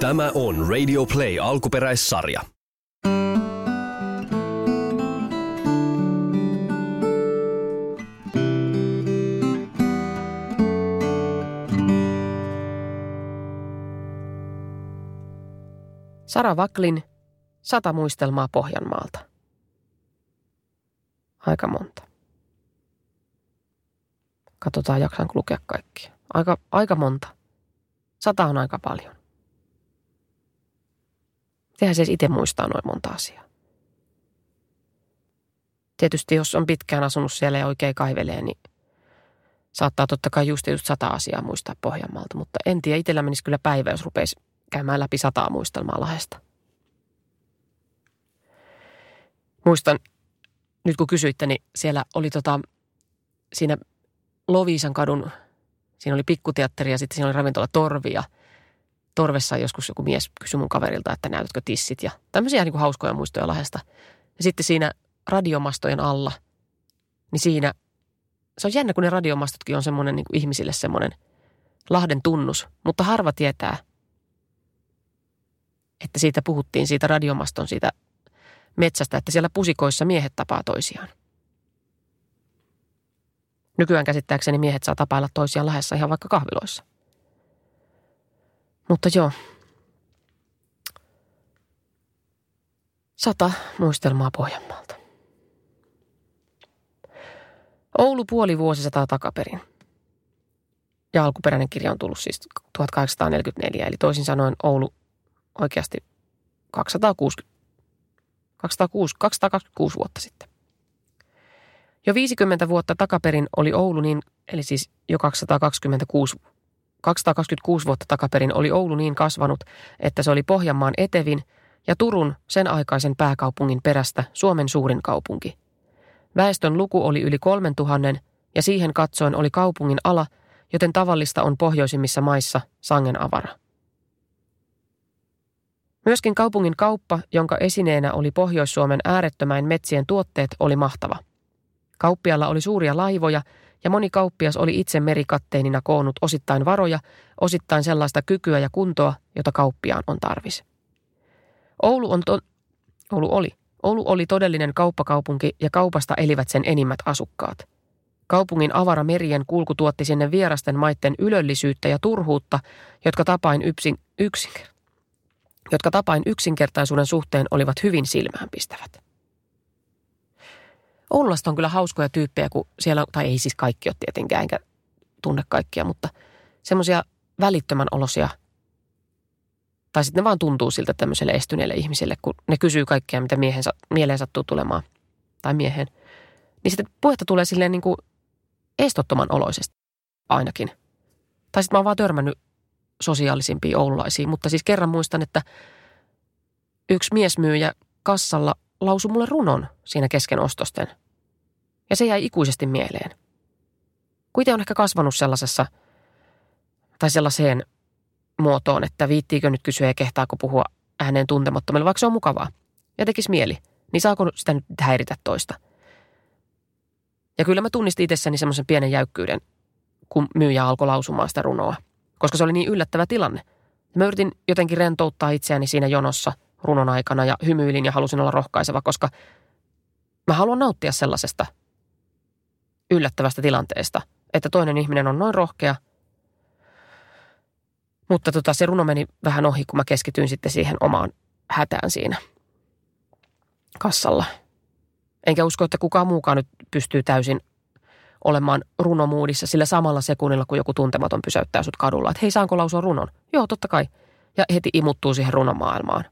Tämä on Radio Play alkuperäissarja. Sara Vaklin, sata muistelmaa Pohjanmaalta. Aika monta. Katsotaan, jaksanko lukea kaikkia. Aika, aika monta. Sata on aika paljon. Tehän se itse muistaa noin monta asiaa. Tietysti jos on pitkään asunut siellä ja oikein kaivelee, niin saattaa totta kai just, just sata asiaa muistaa Pohjanmaalta. Mutta en tiedä, itsellä menisi kyllä päivä, jos rupeisi käymään läpi sataa muistelmaa Lahesta. Muistan, nyt kun kysyitte, niin siellä oli tota, siinä Loviisan kadun, siinä oli pikkuteatteri ja sitten siinä oli ravintola Torvi ja Torvessa joskus joku mies kysyi mun kaverilta, että näytätkö tissit ja tämmöisiä niin kuin hauskoja muistoja Lahdesta. Ja sitten siinä radiomastojen alla, niin siinä, se on jännä, kun ne radiomastotkin on semmoinen niin kuin ihmisille semmoinen Lahden tunnus, mutta harva tietää, että siitä puhuttiin, siitä radiomaston, siitä metsästä, että siellä pusikoissa miehet tapaa toisiaan. Nykyään käsittääkseni miehet saa tapailla toisiaan lähes ihan vaikka kahviloissa. Mutta joo. Sata muistelmaa Pohjanmaalta. Oulu puoli vuosisataa takaperin. Ja alkuperäinen kirja on tullut siis 1844, eli toisin sanoen Oulu oikeasti 260, 206, 226 vuotta sitten. Jo 50 vuotta takaperin oli Oulu niin, eli siis jo 226, 226 vuotta takaperin oli Oulu niin kasvanut, että se oli Pohjanmaan etevin ja Turun sen aikaisen pääkaupungin perästä Suomen suurin kaupunki. Väestön luku oli yli kolmen tuhannen ja siihen katsoen oli kaupungin ala, joten tavallista on pohjoisimmissa maissa sangen avara. Myöskin kaupungin kauppa, jonka esineenä oli Pohjois-Suomen äärettömäin metsien tuotteet, oli mahtava. Kauppialla oli suuria laivoja ja moni kauppias oli itse merikatteinina koonnut osittain varoja, osittain sellaista kykyä ja kuntoa, jota kauppiaan on tarvis. Oulu, on to- Oulu oli. Oulu oli todellinen kauppakaupunki ja kaupasta elivät sen enimmät asukkaat. Kaupungin avara merien kulku tuotti sinne vierasten maitten ylöllisyyttä ja turhuutta, jotka tapain yksin, yksin, jotka tapain yksinkertaisuuden suhteen olivat hyvin silmäänpistävät. Oululasta on kyllä hauskoja tyyppejä, kun siellä, tai ei siis kaikki ole tietenkään, enkä tunne kaikkia, mutta semmoisia välittömän olosia, tai sitten ne vaan tuntuu siltä tämmöiselle estyneelle ihmiselle, kun ne kysyy kaikkea, mitä miehen, mieleen sattuu tulemaan, tai miehen. Niin sitten puhetta tulee silleen niin kuin estottoman oloisesti ainakin. Tai sitten mä oon vaan törmännyt sosiaalisimpiin oululaisiin, mutta siis kerran muistan, että yksi miesmyyjä kassalla lausui mulle runon siinä kesken ostosten. Ja se jäi ikuisesti mieleen. Kuitenkin on ehkä kasvanut sellaisessa, tai sellaiseen muotoon, että viittiikö nyt kysyä ja kehtaako puhua ääneen tuntemattomille, vaikka se on mukavaa. Ja tekisi mieli. Niin saako sitä nyt häiritä toista? Ja kyllä mä tunnistin itsessäni semmoisen pienen jäykkyyden, kun myyjä alkoi lausumaan sitä runoa koska se oli niin yllättävä tilanne. Mä yritin jotenkin rentouttaa itseäni siinä jonossa runon aikana ja hymyilin ja halusin olla rohkaiseva, koska mä haluan nauttia sellaisesta yllättävästä tilanteesta, että toinen ihminen on noin rohkea. Mutta tota, se runo meni vähän ohi, kun mä keskityin sitten siihen omaan hätään siinä kassalla. Enkä usko, että kukaan muukaan nyt pystyy täysin olemaan runomuudissa sillä samalla sekunnilla, kun joku tuntematon pysäyttää sut kadulla. Että hei, saanko lausua runon? Joo, totta kai. Ja heti imuttuu siihen runomaailmaan.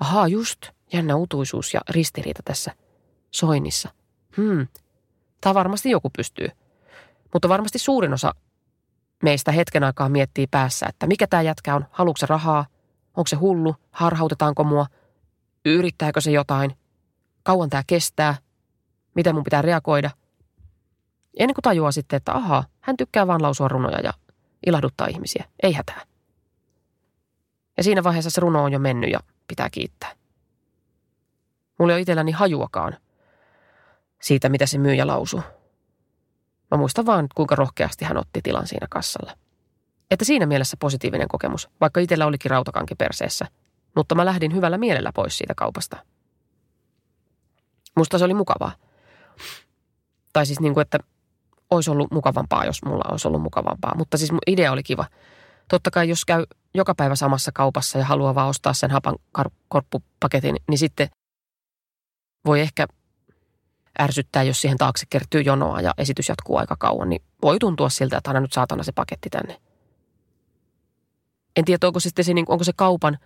Ahaa, just. Jännä utuisuus ja ristiriita tässä soinnissa. Hmm. Tämä varmasti joku pystyy. Mutta varmasti suurin osa meistä hetken aikaa miettii päässä, että mikä tämä jätkä on, haluatko se rahaa, onko se hullu, harhautetaanko mua, yrittääkö se jotain, kauan tämä kestää, miten mun pitää reagoida – Ennen kuin tajuaa sitten, että ahaa, hän tykkää vaan lausua runoja ja ilahduttaa ihmisiä. Ei hätää. Ja siinä vaiheessa se runo on jo mennyt ja pitää kiittää. Mulla ei ole itselläni hajuakaan siitä, mitä se myyjä lausuu. Mä muistan vaan, kuinka rohkeasti hän otti tilan siinä kassalla. Että siinä mielessä positiivinen kokemus, vaikka itsellä olikin rautakanki perseessä. Mutta mä lähdin hyvällä mielellä pois siitä kaupasta. Musta se oli mukavaa. Tai siis niin kuin, että olisi ollut mukavampaa, jos mulla olisi ollut mukavampaa. Mutta siis mun idea oli kiva. Totta kai jos käy joka päivä samassa kaupassa ja haluaa vaan ostaa sen hapan korppupaketin, niin sitten voi ehkä ärsyttää, jos siihen taakse kertyy jonoa ja esitys jatkuu aika kauan, niin voi tuntua siltä, että aina nyt saatana se paketti tänne. En tiedä, onko se sitten se, niin onko se kaupan,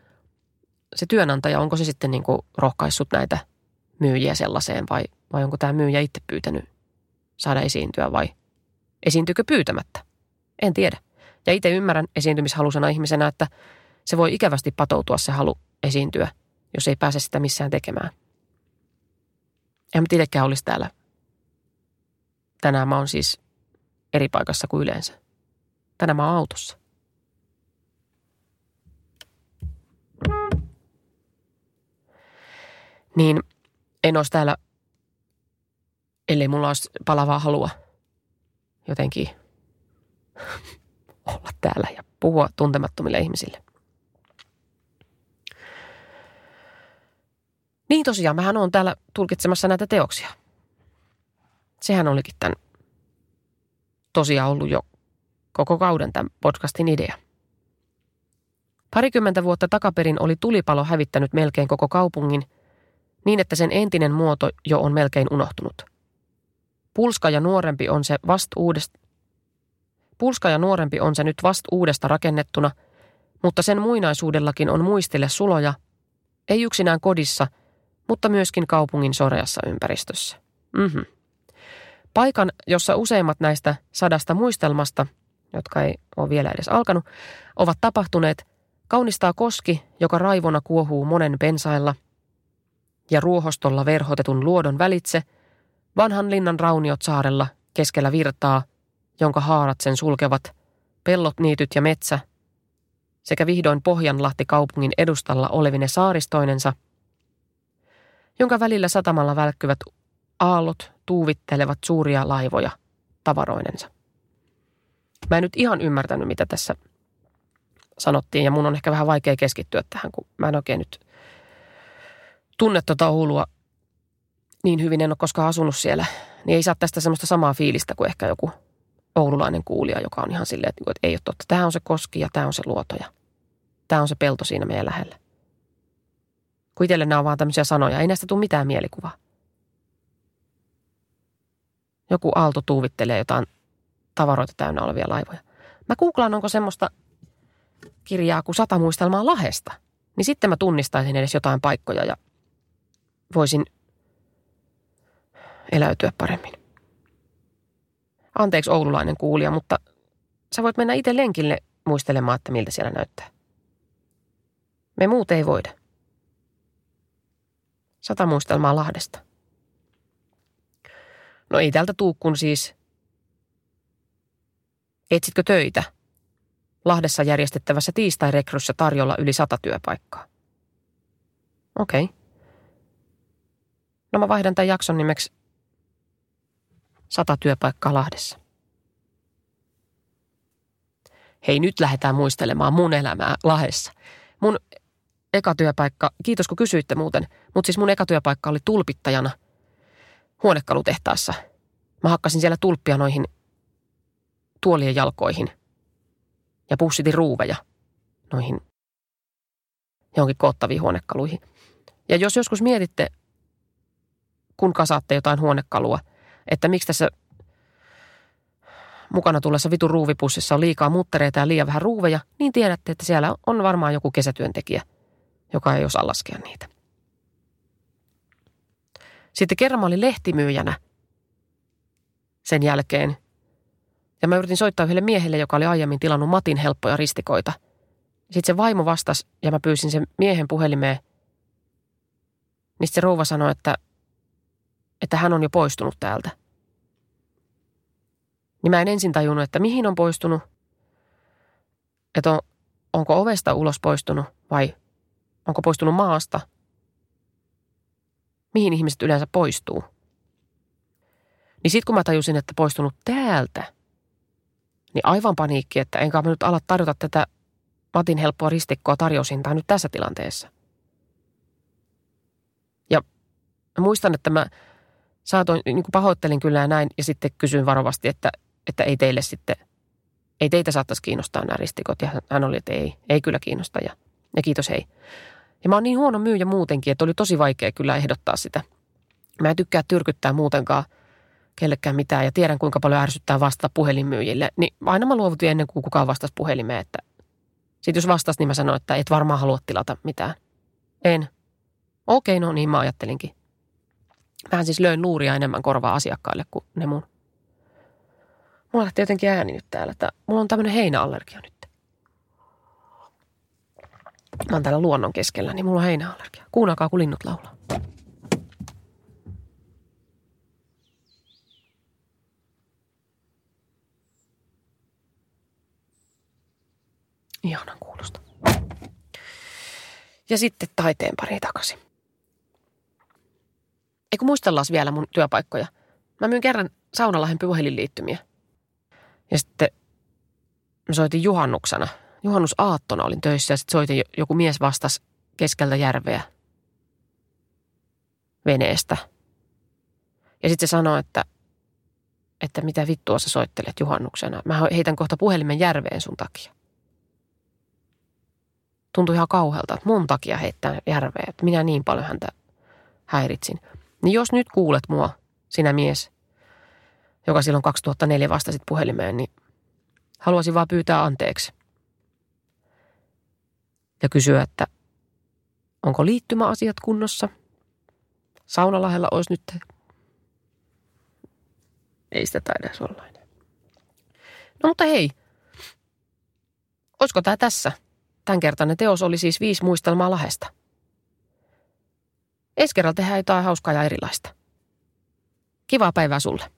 se työnantaja, onko se sitten niin kuin rohkaissut näitä myyjiä sellaiseen vai, vai onko tämä myyjä itse pyytänyt saada esiintyä vai esiintyykö pyytämättä? En tiedä. Ja itse ymmärrän esiintymishalusena ihmisenä, että se voi ikävästi patoutua se halu esiintyä, jos ei pääse sitä missään tekemään. En mä itsekään olisi täällä. Tänään mä oon siis eri paikassa kuin yleensä. Tänään mä oon autossa. Niin en olisi täällä, ellei mulla olisi palavaa halua jotenkin olla täällä ja puhua tuntemattomille ihmisille. Niin tosiaan, mähän on täällä tulkitsemassa näitä teoksia. Sehän olikin tämän tosiaan ollut jo koko kauden tämän podcastin idea. Parikymmentä vuotta takaperin oli tulipalo hävittänyt melkein koko kaupungin niin, että sen entinen muoto jo on melkein unohtunut. Pulska ja nuorempi on se vast uudesta, Pulska ja nuorempi on se nyt vast uudesta rakennettuna, mutta sen muinaisuudellakin on muistille suloja, ei yksinään kodissa, mutta myöskin kaupungin soreassa ympäristössä. Mm-hmm. Paikan, jossa useimmat näistä sadasta muistelmasta, jotka ei ole vielä edes alkanut, ovat tapahtuneet, kaunistaa koski, joka raivona kuohuu monen pensailla, ja ruohostolla verhotetun luodon välitse, vanhan linnan rauniot saarella keskellä virtaa – jonka haarat sen sulkevat, pellot, niityt ja metsä, sekä vihdoin Pohjanlahti kaupungin edustalla olevine saaristoinensa, jonka välillä satamalla välkkyvät aallot tuuvittelevat suuria laivoja tavaroinensa. Mä en nyt ihan ymmärtänyt, mitä tässä sanottiin, ja mun on ehkä vähän vaikea keskittyä tähän, kun mä en oikein nyt tunne tuota Oulua niin hyvin, en ole koskaan asunut siellä, niin ei saa tästä semmoista samaa fiilistä kuin ehkä joku oululainen kuulija, joka on ihan silleen, että, ei ole totta. Tämä on se koski ja tämä on se luoto ja tämä on se pelto siinä meidän lähellä. Kun itselle nämä on vaan tämmöisiä sanoja, ei näistä tule mitään mielikuvaa. Joku aalto tuuvittelee jotain tavaroita täynnä olevia laivoja. Mä googlaan, onko semmoista kirjaa kuin sata muistelmaa Lahesta. Niin sitten mä tunnistaisin edes jotain paikkoja ja voisin eläytyä paremmin. Anteeksi oululainen kuulija, mutta sä voit mennä itse lenkille muistelemaan, että miltä siellä näyttää. Me muut ei voida. Sata muistelmaa Lahdesta. No ei täältä tuu, kun siis... Etsitkö töitä? Lahdessa järjestettävässä tiistai-rekryssä tarjolla yli sata työpaikkaa. Okei. Okay. No mä vaihdan tämän jakson nimeksi Sata työpaikkaa Lahdessa. Hei, nyt lähdetään muistelemaan mun elämää Lahdessa. Mun eka työpaikka, kiitos kun kysyitte muuten, mutta siis mun eka työpaikka oli tulpittajana huonekalutehtaassa. Mä hakkasin siellä tulppia noihin tuolien jalkoihin ja pussitin ruuveja noihin johonkin koottaviin huonekaluihin. Ja jos joskus mietitte, kun kasaatte jotain huonekalua – että miksi tässä mukana tullessa vitun ruuvipussissa on liikaa muttereita ja liian vähän ruuveja, niin tiedätte, että siellä on varmaan joku kesätyöntekijä, joka ei osaa laskea niitä. Sitten kerran mä olin lehtimyyjänä sen jälkeen. Ja mä yritin soittaa yhdelle miehelle, joka oli aiemmin tilannut Matin helppoja ristikoita. Sitten se vaimo vastasi ja mä pyysin sen miehen puhelimeen. Niin se rouva sanoi, että että hän on jo poistunut täältä. Niin mä en ensin tajunnut, että mihin on poistunut, että on, onko ovesta ulos poistunut vai onko poistunut maasta. Mihin ihmiset yleensä poistuu. Niin sitten kun mä tajusin, että poistunut täältä, Niin aivan paniikki, että enkä mä nyt ala tarjota tätä Matin helppoa ristikkoa tarjoushintaa nyt tässä tilanteessa. Ja mä muistan, että mä saatoin, niin kuin pahoittelin kyllä ja näin, ja sitten kysyin varovasti, että, että ei teille sitten, ei teitä saattaisi kiinnostaa nämä ristikot. Ja hän oli, että ei, ei kyllä kiinnosta ja, ja kiitos hei. Ja mä oon niin huono myyjä muutenkin, että oli tosi vaikea kyllä ehdottaa sitä. Mä en tykkää tyrkyttää muutenkaan kellekään mitään ja tiedän kuinka paljon ärsyttää vastata puhelinmyyjille. Niin aina mä luovutin ennen kuin kukaan vastasi puhelimeen, että sitten jos vastasi, niin mä sanoin, että et varmaan halua tilata mitään. En. Okei, no niin mä ajattelinkin. Mä siis löin luuria enemmän korvaa asiakkaille kuin ne mun. Mulla lähti jotenkin ääni nyt täällä, että mulla on tämmöinen heinäallergia nyt. Mä oon täällä luonnon keskellä, niin mulla on heinäallergia. Kuunnelkaa, kun linnut laulaa. Ihanan kuulosta. Ja sitten taiteen pari takaisin. Eikö muistellaan vielä mun työpaikkoja? Mä myyn kerran Saunalahen puhelinliittymiä. Ja sitten mä soitin juhannuksena. Juhannusaattona olin töissä ja sitten soitin joku mies vastas keskeltä järveä veneestä. Ja sitten se sanoi, että, että mitä vittua sä soittelet juhannuksena. Mä heitän kohta puhelimen järveen sun takia. Tuntui ihan kauhealta, että mun takia heittää järveen, että minä niin paljon häntä häiritsin. Niin jos nyt kuulet mua, sinä mies, joka silloin 2004 vastasit puhelimeen, niin haluaisin vaan pyytää anteeksi. Ja kysyä, että onko liittymäasiat kunnossa? Saunalahella olisi nyt... Ei sitä taida olla enää. No mutta hei, olisiko tämä tässä? Tämänkertainen teos oli siis viisi muistelmaa Lahesta. Ensi kerralla tehdään jotain hauskaa ja erilaista. Kivaa päivää sulle.